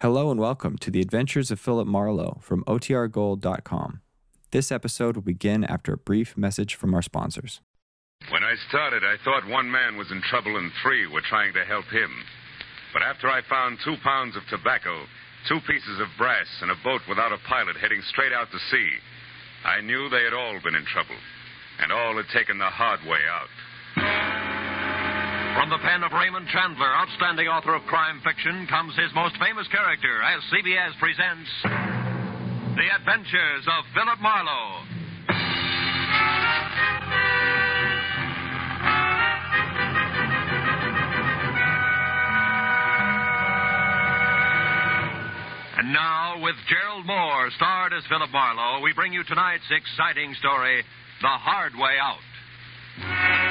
Hello and welcome to the Adventures of Philip Marlowe from OTRGold.com. This episode will begin after a brief message from our sponsors. When I started, I thought one man was in trouble and three were trying to help him. But after I found two pounds of tobacco, two pieces of brass, and a boat without a pilot heading straight out to sea, I knew they had all been in trouble, and all had taken the hard way out. From the pen of Raymond Chandler, outstanding author of crime fiction, comes his most famous character as CBS presents The Adventures of Philip Marlowe. And now, with Gerald Mohr, starred as Philip Marlowe, we bring you tonight's exciting story, The Hard Way Out.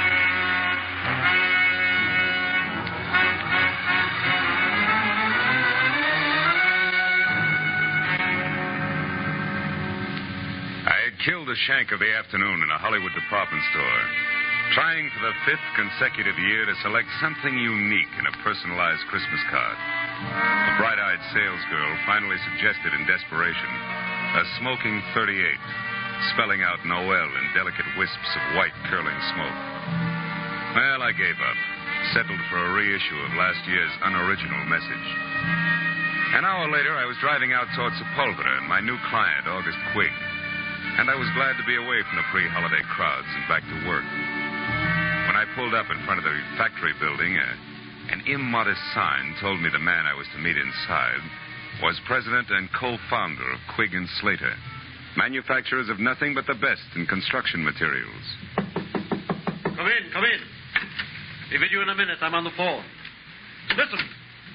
Shank of the afternoon in a Hollywood department store, trying for the fifth consecutive year to select something unique in a personalized Christmas card. A bright eyed salesgirl finally suggested in desperation a smoking 38, spelling out Noel in delicate wisps of white curling smoke. Well, I gave up, settled for a reissue of last year's unoriginal message. An hour later, I was driving out toward Sepulveda and my new client, August Quigg. And I was glad to be away from the pre holiday crowds and back to work. When I pulled up in front of the factory building, an immodest sign told me the man I was to meet inside was president and co founder of Quigg and Slater, manufacturers of nothing but the best in construction materials. Come in, come in. Be with you in a minute. I'm on the phone. Listen,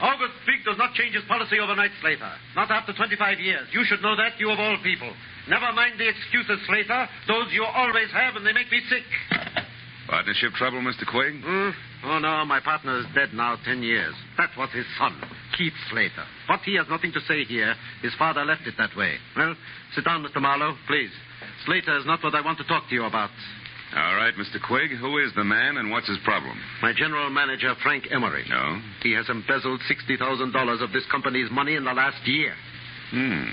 August Quigg does not change his policy overnight, Slater. Not after 25 years. You should know that, you of all people. Never mind the excuses, Slater. Those you always have, and they make me sick. Partnership trouble, Mr. Quigg? Hmm? Oh, no, my partner is dead now 10 years. That was his son, Keith Slater. But he has nothing to say here. His father left it that way. Well, sit down, Mr. Marlowe, please. Slater is not what I want to talk to you about. All right, Mr. Quigg. Who is the man and what's his problem? My general manager, Frank Emery. No? He has embezzled $60,000 of this company's money in the last year. Hmm.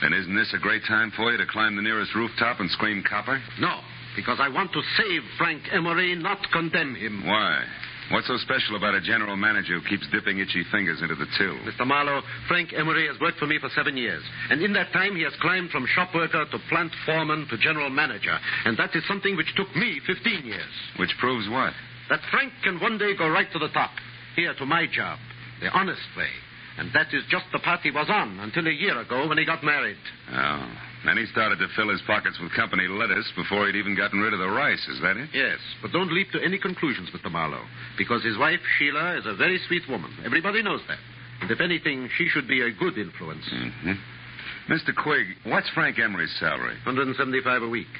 Then isn't this a great time for you to climb the nearest rooftop and scream copper? No, because I want to save Frank Emery, not condemn him. Why? What's so special about a general manager who keeps dipping itchy fingers into the till? Mr. Marlowe, Frank Emery has worked for me for seven years. And in that time, he has climbed from shop worker to plant foreman to general manager. And that is something which took me 15 years. Which proves what? That Frank can one day go right to the top. Here to my job. The honest way. And that is just the path he was on until a year ago when he got married. Oh. Then he started to fill his pockets with company lettuce before he'd even gotten rid of the rice. Is that it? Yes, but don't leap to any conclusions, Mr. Marlowe, because his wife, Sheila, is a very sweet woman. Everybody knows that. And if anything, she should be a good influence. Mm-hmm. Mr. Quigg, what's Frank Emery's salary? 175 a week.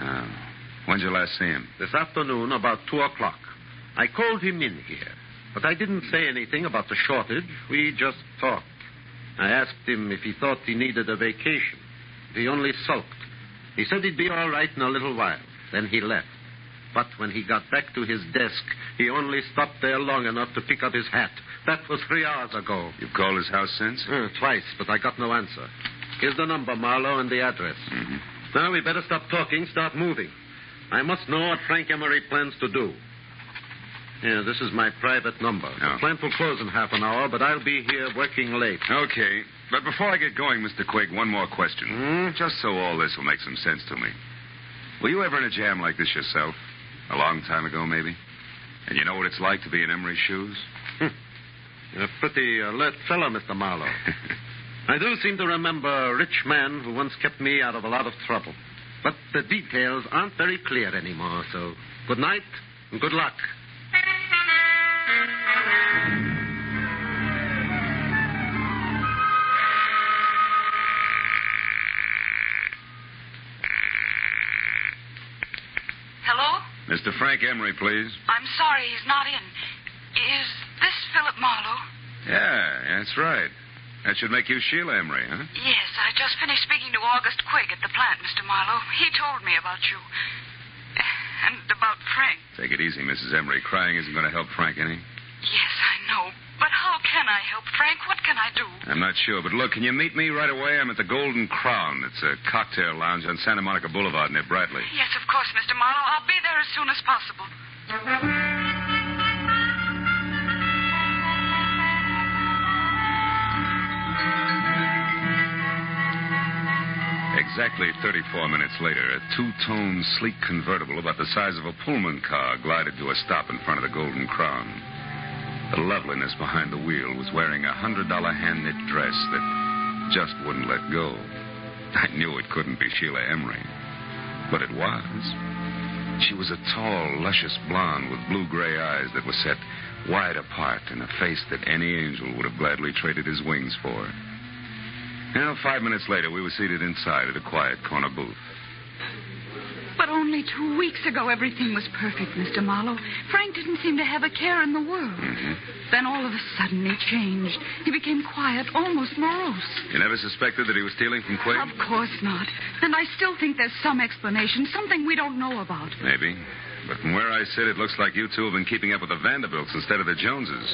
Oh. When'd you last see him? This afternoon, about 2 o'clock. I called him in here, but I didn't say anything about the shortage. We just talked. I asked him if he thought he needed a vacation. He only sulked. He said he'd be all right in a little while. Then he left. But when he got back to his desk, he only stopped there long enough to pick up his hat. That was three hours ago. You've called his house since? Uh, twice, but I got no answer. Here's the number, Marlowe, and the address. Mm-hmm. Now we better stop talking, start moving. I must know what Frank Emery plans to do. Yeah, this is my private number. Oh. The plant will close in half an hour, but I'll be here working late. Okay. But before I get going, Mr. Quigg, one more question. Hmm? Just so all this will make some sense to me. Were you ever in a jam like this yourself? A long time ago, maybe? And you know what it's like to be in Emery's shoes? You're a pretty alert fellow, Mr. Marlowe. I do seem to remember a rich man who once kept me out of a lot of trouble. But the details aren't very clear anymore, so good night and good luck. Mr. Frank Emery, please. I'm sorry he's not in. Is this Philip Marlowe? Yeah, that's right. That should make you Sheila Emery, huh? Yes, I just finished speaking to August Quigg at the plant, Mr. Marlowe. He told me about you. And about Frank. Take it easy, Mrs. Emery. Crying isn't going to help Frank any. Yes, I know. But how can I help, Frank? What can I do? I'm not sure, but look, can you meet me right away? I'm at the Golden Crown. It's a cocktail lounge on Santa Monica Boulevard near Bradley. Yes, of course, Mr. Marlowe. I'll be there as soon as possible. Exactly 34 minutes later, a two tone, sleek convertible about the size of a Pullman car glided to a stop in front of the Golden Crown. The loveliness behind the wheel was wearing a $100 hand knit dress that just wouldn't let go. I knew it couldn't be Sheila Emery, but it was. She was a tall, luscious blonde with blue gray eyes that were set wide apart and a face that any angel would have gladly traded his wings for. Now, five minutes later, we were seated inside at a quiet corner booth. Only two weeks ago, everything was perfect, Mr. Marlowe. Frank didn't seem to have a care in the world. Mm-hmm. Then all of a sudden, he changed. He became quiet, almost morose. You never suspected that he was stealing from Quig? Of course not. And I still think there's some explanation, something we don't know about. Maybe. But from where I sit, it looks like you two have been keeping up with the Vanderbilts instead of the Joneses.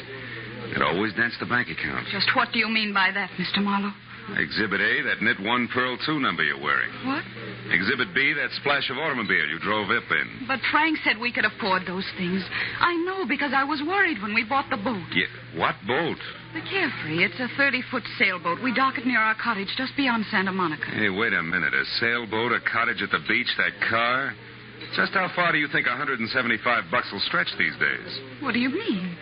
It always danced the bank account. Just what do you mean by that, Mr. Marlowe? Exhibit A, that knit one pearl two number you're wearing. What? Exhibit B, that splash of automobile you drove up in. But Frank said we could afford those things. I know because I was worried when we bought the boat. Yeah, what boat? The Carefree. It's a 30 foot sailboat. We dock it near our cottage just beyond Santa Monica. Hey, wait a minute. A sailboat, a cottage at the beach, that car? Just how far do you think 175 bucks will stretch these days? What do you mean?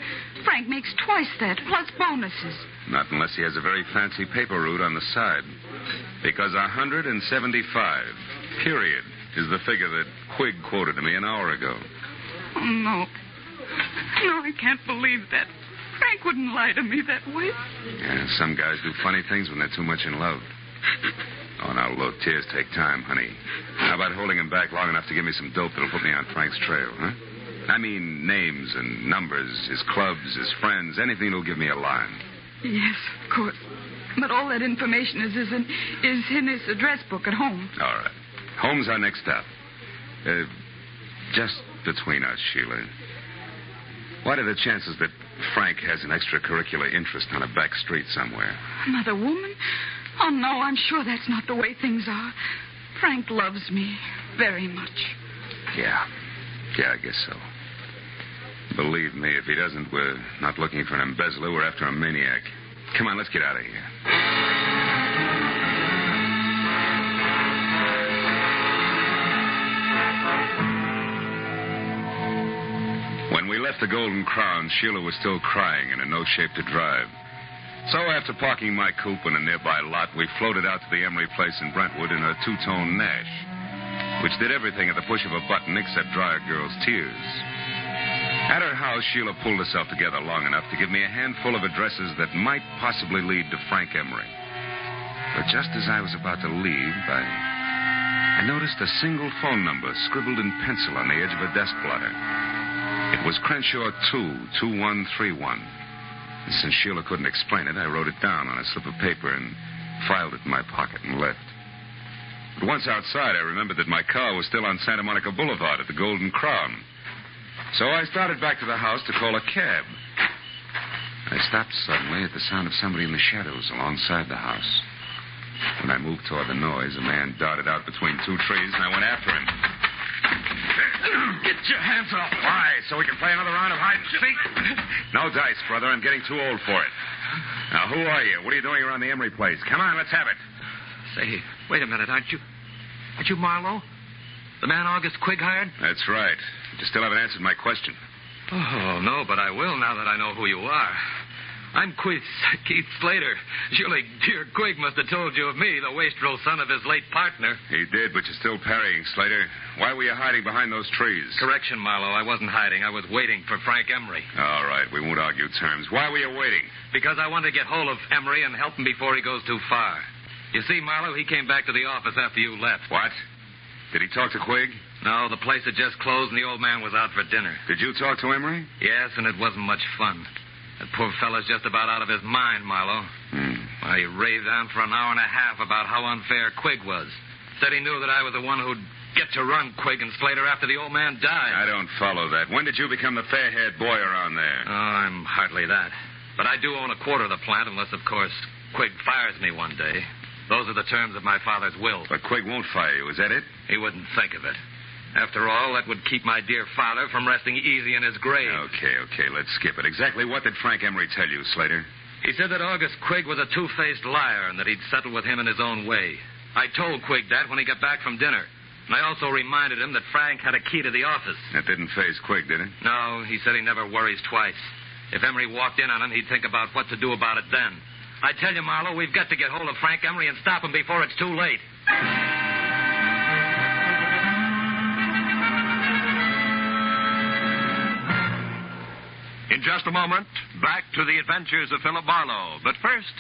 Frank makes twice that, plus bonuses. Not unless he has a very fancy paper route on the side. Because 175, period, is the figure that Quig quoted to me an hour ago. Oh, no. No, I can't believe that. Frank wouldn't lie to me that way. Yeah, some guys do funny things when they're too much in love. Oh, now, look, tears take time, honey. How about holding him back long enough to give me some dope that'll put me on Frank's trail, huh? I mean, names and numbers, his clubs, his friends, anything that'll give me a line. Yes, of course. But all that information is, is, in, is in his address book at home. All right. Home's our next stop. Uh, just between us, Sheila. What are the chances that Frank has an extracurricular interest on a back street somewhere? Another woman? Oh, no, I'm sure that's not the way things are. Frank loves me very much. Yeah. Yeah, I guess so. Believe me, if he doesn't, we're not looking for an embezzler. We're after a maniac. Come on, let's get out of here. When we left the Golden Crown, Sheila was still crying and in no shape to drive. So after parking my coupe in a nearby lot, we floated out to the Emery place in Brentwood in a two-tone Nash, which did everything at the push of a button except dry a girl's tears. At her house, Sheila pulled herself together long enough to give me a handful of addresses that might possibly lead to Frank Emery. But just as I was about to leave, I, I noticed a single phone number scribbled in pencil on the edge of a desk blotter. It was Crenshaw 2, 2131. And since Sheila couldn't explain it, I wrote it down on a slip of paper and filed it in my pocket and left. But once outside, I remembered that my car was still on Santa Monica Boulevard at the Golden Crown. So I started back to the house to call a cab. I stopped suddenly at the sound of somebody in the shadows alongside the house. When I moved toward the noise, a man darted out between two trees, and I went after him. Get your hands off. Why? So we can play another round of hide and seek? No dice, brother. I'm getting too old for it. Now, who are you? What are you doing around the Emery place? Come on, let's have it. Say, wait a minute, aren't you? Aren't you Marlowe? The man August Quig hired? That's right. You still haven't answered my question. Oh, no, but I will now that I know who you are. I'm Keith, Keith Slater. Surely dear Quig must have told you of me, the wastrel son of his late partner. He did, but you're still parrying, Slater. Why were you hiding behind those trees? Correction, Marlowe. I wasn't hiding. I was waiting for Frank Emery. All right, we won't argue terms. Why were you waiting? Because I wanted to get hold of Emery and help him before he goes too far. You see, Marlowe, he came back to the office after you left. What? Did he talk to Quig? No, the place had just closed and the old man was out for dinner. Did you talk to Emery? Yes, and it wasn't much fun. That poor fellow's just about out of his mind, Marlowe. Hmm. Well, he raved on for an hour and a half about how unfair Quig was. Said he knew that I was the one who'd get to run Quig and Slater after the old man died. I don't follow that. When did you become the fair haired boy around there? Oh, I'm hardly that. But I do own a quarter of the plant, unless, of course, Quig fires me one day. Those are the terms of my father's will. But Quig won't fire you, is that it? He wouldn't think of it. After all, that would keep my dear father from resting easy in his grave. Okay, okay, let's skip it. Exactly what did Frank Emery tell you, Slater? He said that August Quig was a two faced liar and that he'd settle with him in his own way. I told Quig that when he got back from dinner. And I also reminded him that Frank had a key to the office. That didn't phase Quig, did it? No, he said he never worries twice. If Emery walked in on him, he'd think about what to do about it then. I tell you, Marlowe, we've got to get hold of Frank Emery and stop him before it's too late. Just a moment, back to the adventures of Philip Marlowe. But first,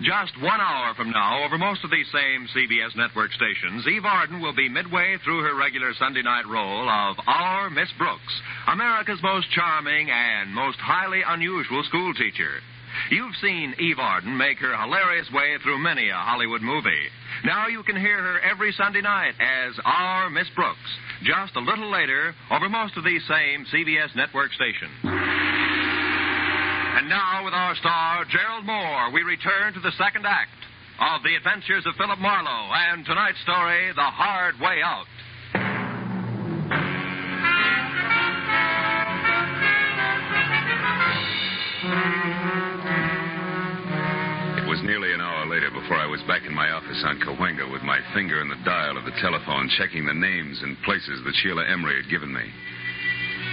just one hour from now, over most of these same CBS network stations, Eve Arden will be midway through her regular Sunday night role of Our Miss Brooks, America's most charming and most highly unusual school teacher. You've seen Eve Arden make her hilarious way through many a Hollywood movie. Now you can hear her every Sunday night as Our Miss Brooks, just a little later over most of these same CBS network stations. And now, with our star, Gerald Mohr, we return to the second act of The Adventures of Philip Marlowe and tonight's story, The Hard Way Out. It was nearly an hour later before I was back in my office on Cahuenga with my finger in the dial of the telephone, checking the names and places that Sheila Emery had given me.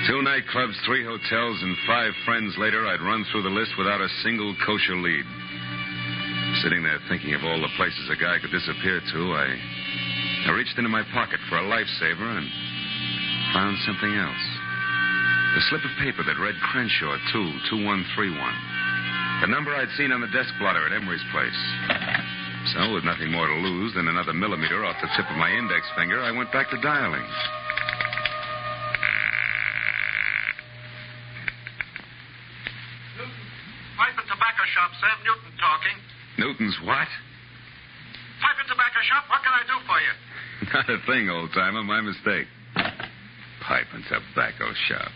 Two nightclubs, three hotels, and five friends later, I'd run through the list without a single kosher lead. Sitting there thinking of all the places a guy could disappear to, I, I reached into my pocket for a lifesaver and found something else. A slip of paper that read Crenshaw 2, 2131. The number I'd seen on the desk blotter at Emery's place. So, with nothing more to lose than another millimeter off the tip of my index finger, I went back to dialing. Pipe and tobacco shop, Sam Newton talking. Newton's what? Pipe and tobacco shop, what can I do for you? Not a thing, old timer. My mistake. Pipe and tobacco shop.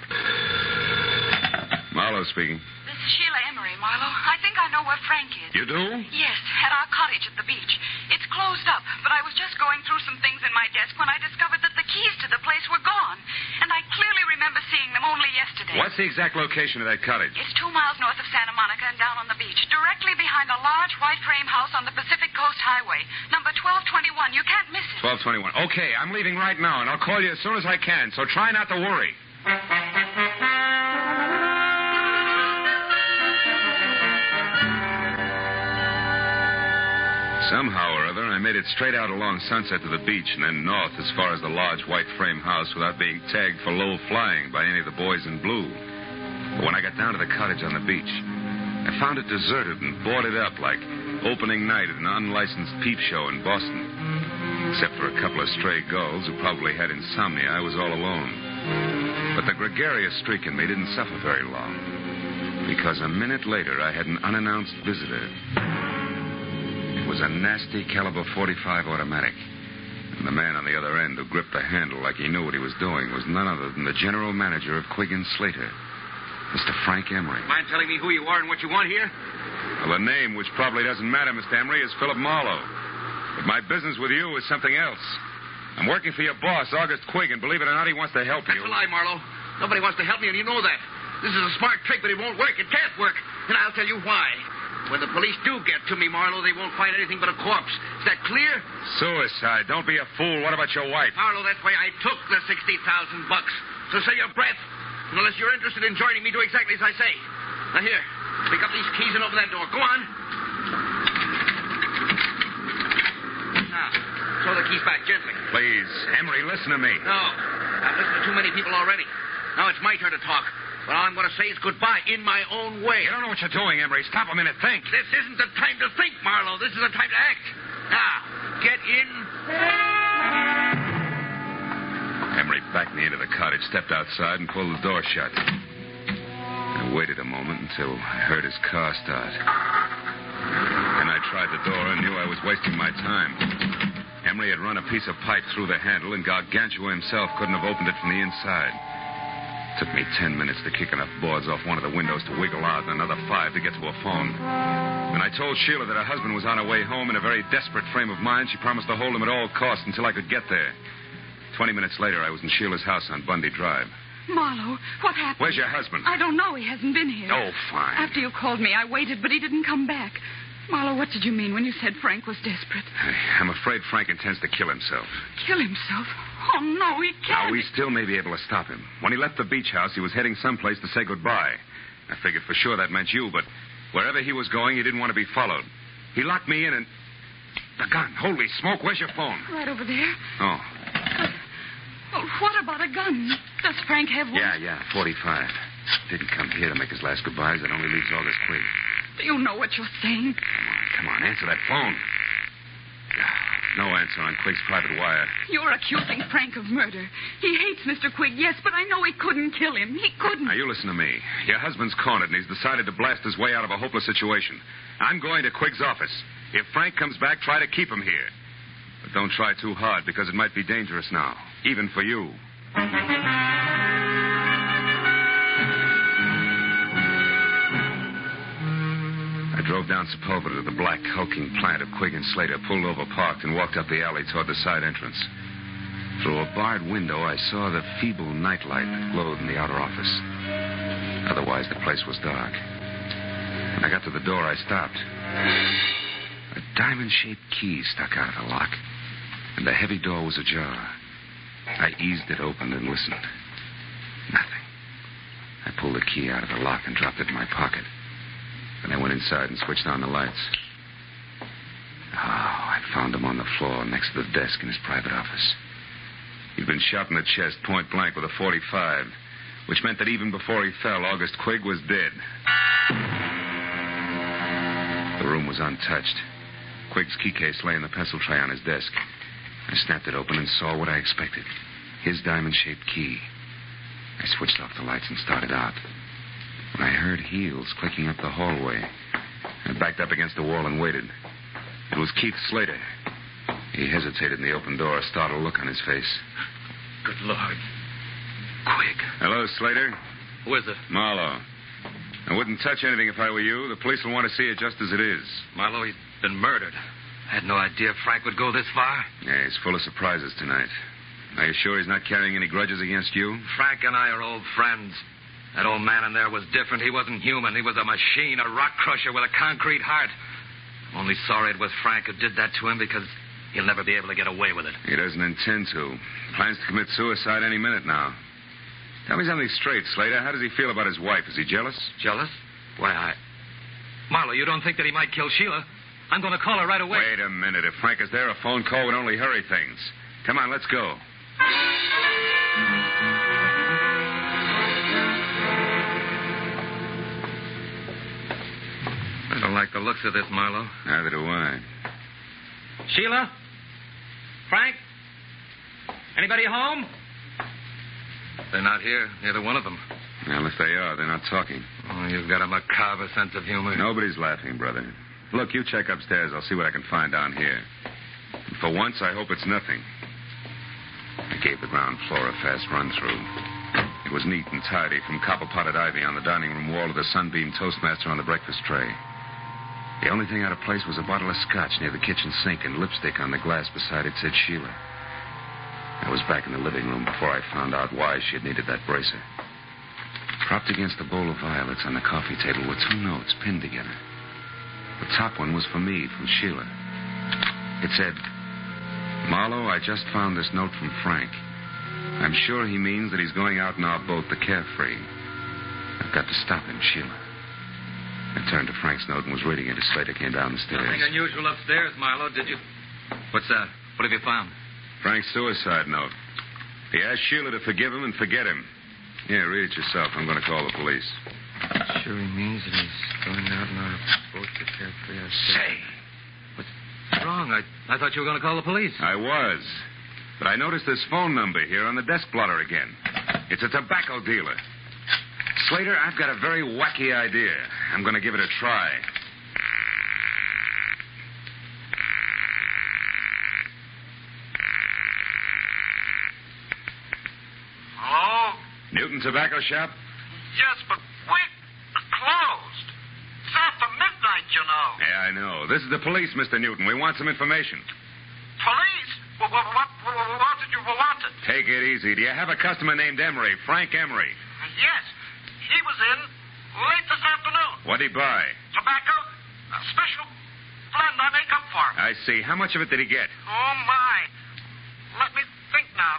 Marlowe speaking. This is Sheila Emery, Marlowe. I think I know where Frank is. You do? Yes, at our cottage at the beach. It's closed up, but I was just going through some things in my desk when I discovered that the keys to the place were gone. And I clearly remember seeing them only yesterday. What's the exact location of that cottage? It's two miles north of Santa Monica and down on the beach, directly behind a large white frame house on the Pacific Coast Highway. Number 1221. You can't miss it. 1221. Okay, I'm leaving right now, and I'll call you as soon as I can, so try not to worry. Somehow or other, I made it straight out along Sunset to the beach and then north as far as the large white frame house without being tagged for low flying by any of the boys in blue. But when I got down to the cottage on the beach, I found it deserted and boarded up like opening night at an unlicensed peep show in Boston. Except for a couple of stray gulls who probably had insomnia, I was all alone. But the gregarious streak in me didn't suffer very long. Because a minute later, I had an unannounced visitor. It was a nasty caliber 45 automatic. And the man on the other end who gripped the handle like he knew what he was doing was none other than the general manager of Quigg and Slater, Mr. Frank Emery. Mind telling me who you are and what you want here? Well, the name, which probably doesn't matter, Mr. Emery, is Philip Marlowe. But my business with you is something else. I'm working for your boss, August Quig, and believe it or not, he wants to help you. That's you. a lie, Marlowe. Nobody wants to help me, and you know that. This is a smart trick, but it won't work. It can't work. And I'll tell you why. When the police do get to me, Marlowe, they won't find anything but a corpse. Is that clear? Suicide. Don't be a fool. What about your wife? Marlowe, that's why I took the 60,000 bucks. So say your breath. Unless you're interested in joining me, do exactly as I say. Now, here. Pick up these keys and open that door. Go on. Now, throw the keys back gently. Please, Emery, listen to me. No. I've listened to too many people already. Now it's my turn to talk. What I'm going to say is goodbye in my own way. You don't know what you're doing, Emery. Stop a minute. Think. This isn't the time to think, Marlowe. This is the time to act. Now, get in. Emery backed me into the cottage, stepped outside, and pulled the door shut. I waited a moment until I heard his car start. Then I tried the door and knew I was wasting my time. Emery had run a piece of pipe through the handle, and Gargantua himself couldn't have opened it from the inside. Took me ten minutes to kick enough boards off one of the windows to wiggle out and another five to get to a phone. When I told Sheila that her husband was on her way home in a very desperate frame of mind, she promised to hold him at all costs until I could get there. Twenty minutes later, I was in Sheila's house on Bundy Drive. Marlowe, what happened? Where's your husband? I don't know. He hasn't been here. Oh, fine. After you called me, I waited, but he didn't come back. Marlowe, what did you mean when you said Frank was desperate? I- I'm afraid Frank intends to kill himself. Kill himself? Oh, no, he can't. Now, we still may be able to stop him. When he left the beach house, he was heading someplace to say goodbye. I figured for sure that meant you, but wherever he was going, he didn't want to be followed. He locked me in and. The gun. Holy smoke, where's your phone? Right over there. Oh, Well, what about a gun? Does Frank have one? yeah, yeah, 45. Didn't come here to make his last goodbyes. That only leaves August Quigg. Do you know what you're saying? Come on, come on, answer that phone. No answer on Quigg's private wire. You're accusing Frank of murder. He hates Mr. Quigg, yes, but I know he couldn't kill him. He couldn't. Now, you listen to me. Your husband's cornered, and he's decided to blast his way out of a hopeless situation. I'm going to Quigg's office. If Frank comes back, try to keep him here. But don't try too hard, because it might be dangerous now, even for you. I drove down Sepulveda to the black, hulking plant of Quigg and Slater, pulled over, parked, and walked up the alley toward the side entrance. Through a barred window, I saw the feeble nightlight that glowed in the outer office. Otherwise, the place was dark. When I got to the door, I stopped. A diamond shaped key stuck out of the lock, and the heavy door was ajar. I eased it open and listened. Nothing. I pulled the key out of the lock and dropped it in my pocket. Then I went inside and switched on the lights. Oh, I found him on the floor next to the desk in his private office. He'd been shot in the chest point blank with a 45, which meant that even before he fell, August Quigg was dead. The room was untouched. Quigg's key case lay in the pencil tray on his desk. I snapped it open and saw what I expected his diamond shaped key. I switched off the lights and started out. I heard heels clicking up the hallway, I backed up against the wall and waited. It was Keith Slater. He hesitated in the open door, a startled look on his face. Good Lord. Quigg. Hello, Slater. Who is it? Marlowe. I wouldn't touch anything if I were you. The police will want to see it just as it is. Marlowe, he's been murdered. I had no idea Frank would go this far. Yeah, he's full of surprises tonight. Are you sure he's not carrying any grudges against you? Frank and I are old friends. That old man in there was different. He wasn't human. He was a machine, a rock crusher with a concrete heart. I'm only sorry it was Frank who did that to him because he'll never be able to get away with it. He doesn't intend to. Plans to commit suicide any minute now. Tell me something straight, Slater. How does he feel about his wife? Is he jealous? Jealous? Why, I. Marlowe, you don't think that he might kill Sheila? I'm going to call her right away. Wait a minute. If Frank is there, a phone call would only hurry things. Come on, let's go. Don't like the looks of this, Marlowe. Neither do I. Sheila? Frank? Anybody home? They're not here, neither one of them. Well, if they are, they're not talking. Oh, you've got a macabre sense of humor. Nobody's laughing, brother. Look, you check upstairs. I'll see what I can find down here. And for once, I hope it's nothing. I gave the ground floor a fast run through. It was neat and tidy, from copper potted ivy on the dining room wall to the sunbeam toastmaster on the breakfast tray. The only thing out of place was a bottle of scotch near the kitchen sink and lipstick on the glass beside it said Sheila. I was back in the living room before I found out why she had needed that bracer. Propped against a bowl of violets on the coffee table were two notes pinned together. The top one was for me, from Sheila. It said, Marlowe, I just found this note from Frank. I'm sure he means that he's going out in our boat, the Carefree. I've got to stop him, Sheila. I turned to Frank's note and was reading it as Slater came down the stairs. Nothing unusual upstairs, Marlowe, did you? What's that? What have you found? Frank's suicide note. He asked Sheila to forgive him and forget him. Yeah, read it yourself. I'm going to call the police. Sure he means that he's going out in our boat to Carefree. I said- Say, What's wrong? I, I thought you were going to call the police. I was. But I noticed this phone number here on the desk blotter again. It's a tobacco dealer. Slater, I've got a very wacky idea. I'm going to give it a try. Hello? Newton Tobacco Shop? Yes, but we're closed. It's after midnight, you know. Yeah, I know. This is the police, Mr. Newton. We want some information. Police? What, what, what, what, did you want it? Take it easy. Do you have a customer named Emery, Frank Emery? Yes, in late this afternoon. What'd he buy? Tobacco, a special blend I make up for him. I see. How much of it did he get? Oh, my. Let me think now.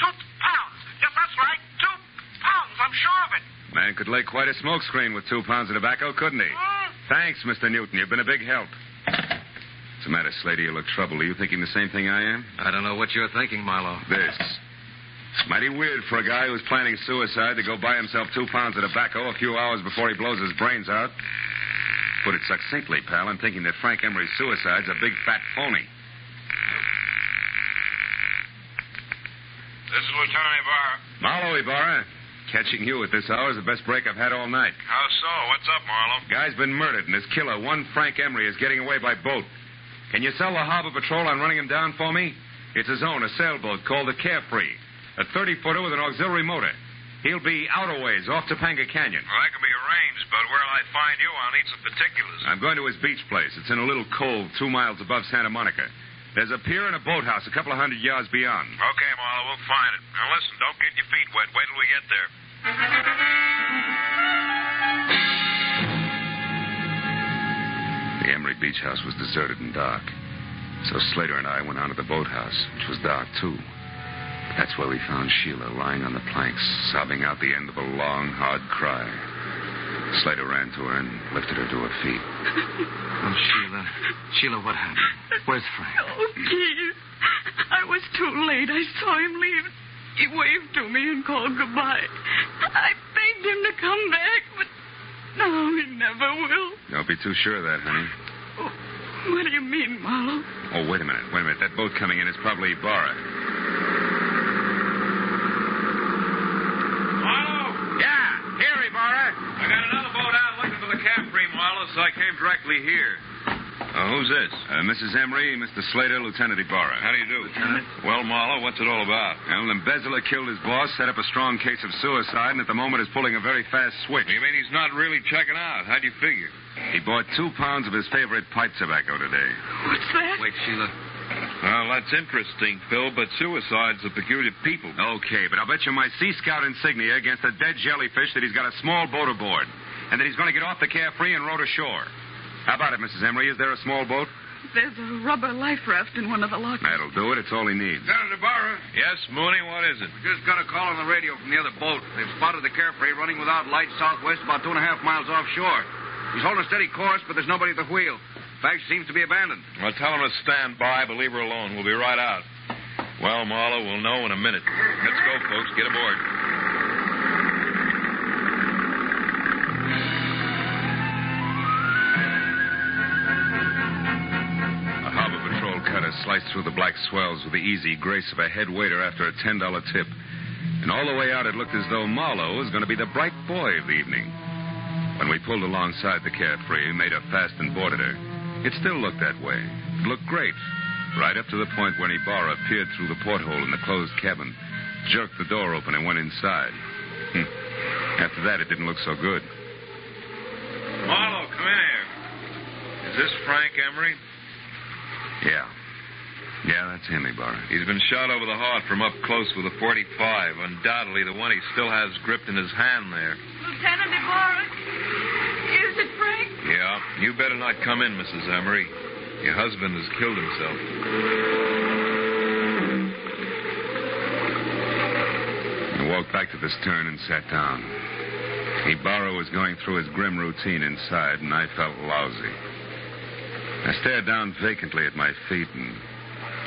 Two pounds. Yes, that's right. Two pounds. I'm sure of it. Man could lay quite a smoke screen with two pounds of tobacco, couldn't he? Hmm? Thanks, Mr. Newton. You've been a big help. What's the matter, Slater? You look troubled. Are you thinking the same thing I am? I don't know what you're thinking, Marlowe. This. It's mighty weird for a guy who's planning suicide to go buy himself two pounds of tobacco a few hours before he blows his brains out. Put it succinctly, pal, I'm thinking that Frank Emery's suicide's a big fat phony. This is Lieutenant Ibarra. Marlowe, Ibarra. Catching you at this hour is the best break I've had all night. How so? What's up, Marlowe? Guy's been murdered, and his killer, one Frank Emery, is getting away by boat. Can you sell the harbor patrol on running him down for me? It's his own, a sailboat called the Carefree. A 30 footer with an auxiliary motor. He'll be out a ways off Topanga Canyon. Well, that can be arranged, but where'll I find you? I'll need some particulars. I'm going to his beach place. It's in a little cove two miles above Santa Monica. There's a pier and a boathouse a couple of hundred yards beyond. Okay, Marlowe, we'll find it. Now, listen, don't get your feet wet. Wait till we get there. The Emery Beach House was deserted and dark. So Slater and I went on to the boathouse, which was dark, too. That's where we found Sheila lying on the planks, sobbing out the end of a long, hard cry. Slater ran to her and lifted her to her feet. Oh, Sheila. Sheila, what happened? Where's Frank? Oh, please. I was too late. I saw him leave. He waved to me and called goodbye. I begged him to come back, but no, he never will. Don't be too sure of that, honey. Oh, what do you mean, Marlowe? Oh, wait a minute. Wait a minute. That boat coming in is probably Ibarra. Marlowe! Yeah, here, Ibarra. I got another boat out looking for the Carefree, Marlowe, so I came directly here. Oh, who's this? Uh, Mrs. Emery, Mr. Slater, Lieutenant Ibarra. How do you do? Lieutenant? Well, Marlowe, what's it all about? Well, the embezzler killed his boss, set up a strong case of suicide, and at the moment is pulling a very fast switch. You mean he's not really checking out? How'd you figure? He bought two pounds of his favorite pipe tobacco today. What's that? Wait, Sheila. Well, that's interesting, Phil, but suicide's a peculiar people. Okay, but I'll bet you my Sea Scout insignia against a dead jellyfish that he's got a small boat aboard, and that he's going to get off the carefree and row to shore. How about it, Mrs. Emery? Is there a small boat? There's a rubber life raft in one of the lockers. That'll do it. It's all he needs. Senator Ibarra? Yes, Mooney, what is it? We just got a call on the radio from the other boat. They've spotted the Carefree running without lights southwest about two and a half miles offshore. He's holding a steady course, but there's nobody at the wheel. In fact, she seems to be abandoned. Well, tell him to stand by, but leave her alone. We'll be right out. Well, Marlowe, we'll know in a minute. Let's go, folks. Get aboard. Through the black swells with the easy grace of a head waiter after a $10 tip. And all the way out, it looked as though Marlowe was going to be the bright boy of the evening. When we pulled alongside the Carefree, made her fast and boarded her, it still looked that way. It looked great. Right up to the point when Ibarra peered through the porthole in the closed cabin, jerked the door open, and went inside. Hmm. After that, it didn't look so good. Marlowe, come in here. Is this Frank Emery? Yeah. Yeah, that's him, Ibarra. He's been shot over the heart from up close with a 45. Undoubtedly the one he still has gripped in his hand there. Lieutenant Ibarra? Is it Frank? Yeah. You better not come in, Mrs. Emery. Your husband has killed himself. I walked back to the stern and sat down. Ibarra was going through his grim routine inside, and I felt lousy. I stared down vacantly at my feet and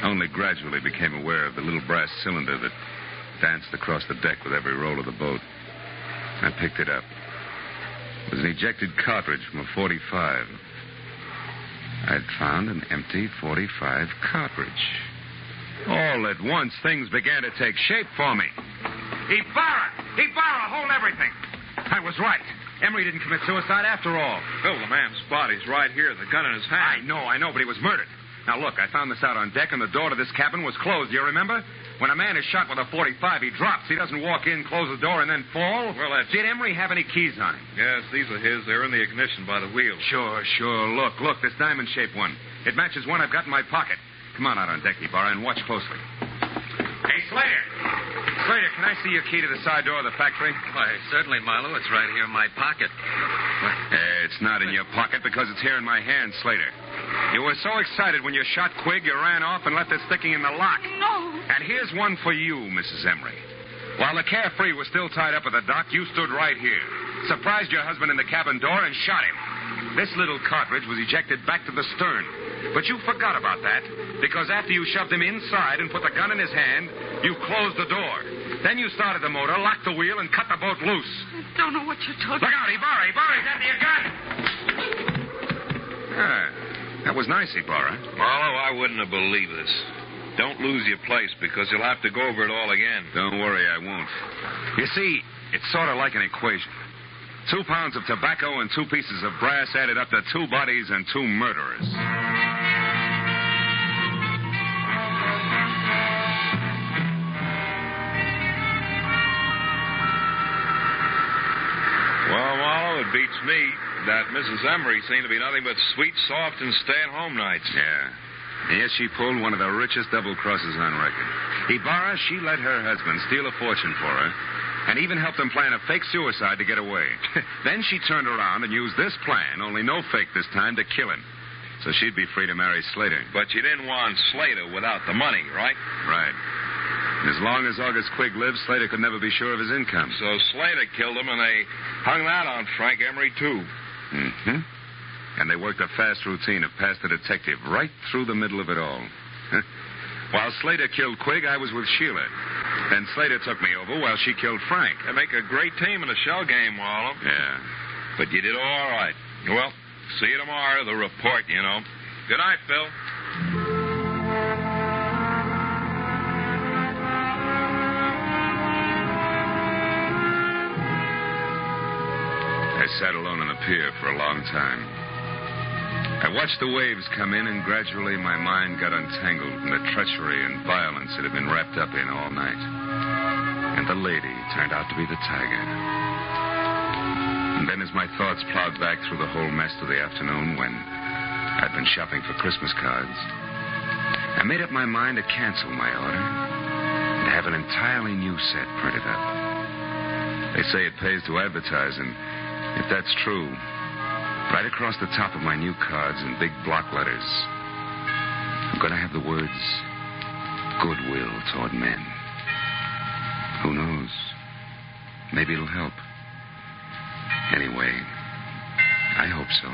only gradually became aware of the little brass cylinder that danced across the deck with every roll of the boat. I picked it up. It was an ejected cartridge from a 45. I'd found an empty 45 cartridge. All at once, things began to take shape for me. Ibarra! Ibarra, hold everything! I was right. Emery didn't commit suicide after all. Phil, the man's body's right here, the gun in his hand. I know, I know, but he was murdered. Now, look, I found this out on deck, and the door to this cabin was closed. Do you remember? When a man is shot with a 45, he drops. He doesn't walk in, close the door, and then fall. Well, that's- Did Emery have any keys on him? Yes, these are his. They're in the ignition by the wheel. Sure, sure. Look, look, this diamond shaped one. It matches one I've got in my pocket. Come on out on deck, Ibarra, and watch closely. Hey, Slater. Slater, can I see your key to the side door of the factory? Why, certainly, Marlowe. It's right here in my pocket. Eh, it's not in your pocket because it's here in my hand, Slater. You were so excited when you shot Quig, you ran off and left it sticking in the lock. No. And here's one for you, Mrs. Emery. While the carefree was still tied up at the dock, you stood right here, surprised your husband in the cabin door, and shot him. This little cartridge was ejected back to the stern. But you forgot about that, because after you shoved him inside and put the gun in his hand, you closed the door. Then you started the motor, locked the wheel, and cut the boat loose. I don't know what you're talking Look out, Ibarra! Ibarra, he's after your gun! Ah, that was nice, Ibarra. Marlowe, I wouldn't have believed this. Don't lose your place because you'll have to go over it all again. Don't worry, I won't. You see, it's sort of like an equation. Two pounds of tobacco and two pieces of brass added up to two bodies and two murderers. Well, Marlowe, it beats me that Mrs. Emery seemed to be nothing but sweet, soft, and stay-at-home nights. Yeah. Yes, she pulled one of the richest double crosses on record. Ibarra, she let her husband steal a fortune for her and even helped them plan a fake suicide to get away. then she turned around and used this plan, only no fake this time, to kill him. So she'd be free to marry Slater. But you didn't want Slater without the money, right? Right. As long as August Quigg lived, Slater could never be sure of his income. So Slater killed him, and they hung that on Frank Emery, too. Mm-hmm. And they worked a fast routine of pass the detective right through the middle of it all. While Slater killed Quigg, I was with Sheila. Then Slater took me over while she killed Frank. They make a great team in a shell game, Marlowe. Yeah. But you did all right. Well, see you tomorrow, the report, you know. Good night, Phil. I sat alone on the pier for a long time. I watched the waves come in, and gradually my mind got untangled from the treachery and violence it had been wrapped up in all night. And the lady turned out to be the tiger. And then, as my thoughts plowed back through the whole mess of the afternoon when I'd been shopping for Christmas cards, I made up my mind to cancel my order and have an entirely new set printed up. They say it pays to advertise, and if that's true, right across the top of my new cards in big block letters, I'm going to have the words goodwill toward men. Who knows? Maybe it'll help. Anyway, I hope so.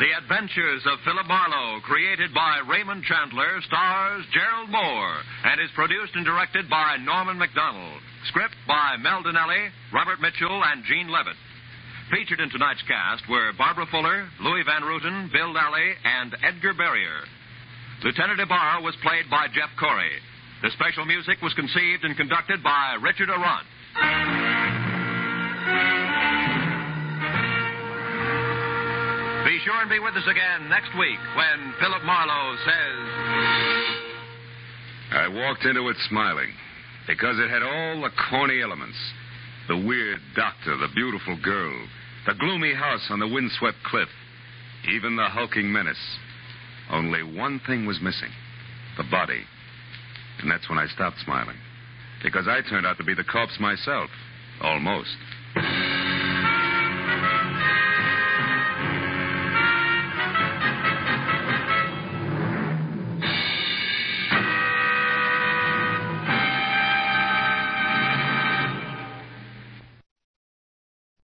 The Adventures of Philip Marlowe, created by Raymond Chandler, stars Gerald Mohr, and is produced and directed by Norman Macdonnell. Script by Mel Dinelli, Robert Mitchell, and Gene Levitt. Featured in tonight's cast were Barbara Fuller, Louis Van Rooten, Bill Nally, and Edgar Barrier. Lieutenant Ibarra was played by Jeff Corey. The special music was conceived and conducted by Richard Aurandt. Be sure and be with us again next week when Philip Marlowe says. I walked into it smiling because it had all the corny elements the weird doctor, the beautiful girl, the gloomy house on the windswept cliff, even the hulking menace. Only one thing was missing the body. And that's when I stopped smiling because I turned out to be the corpse myself. Almost.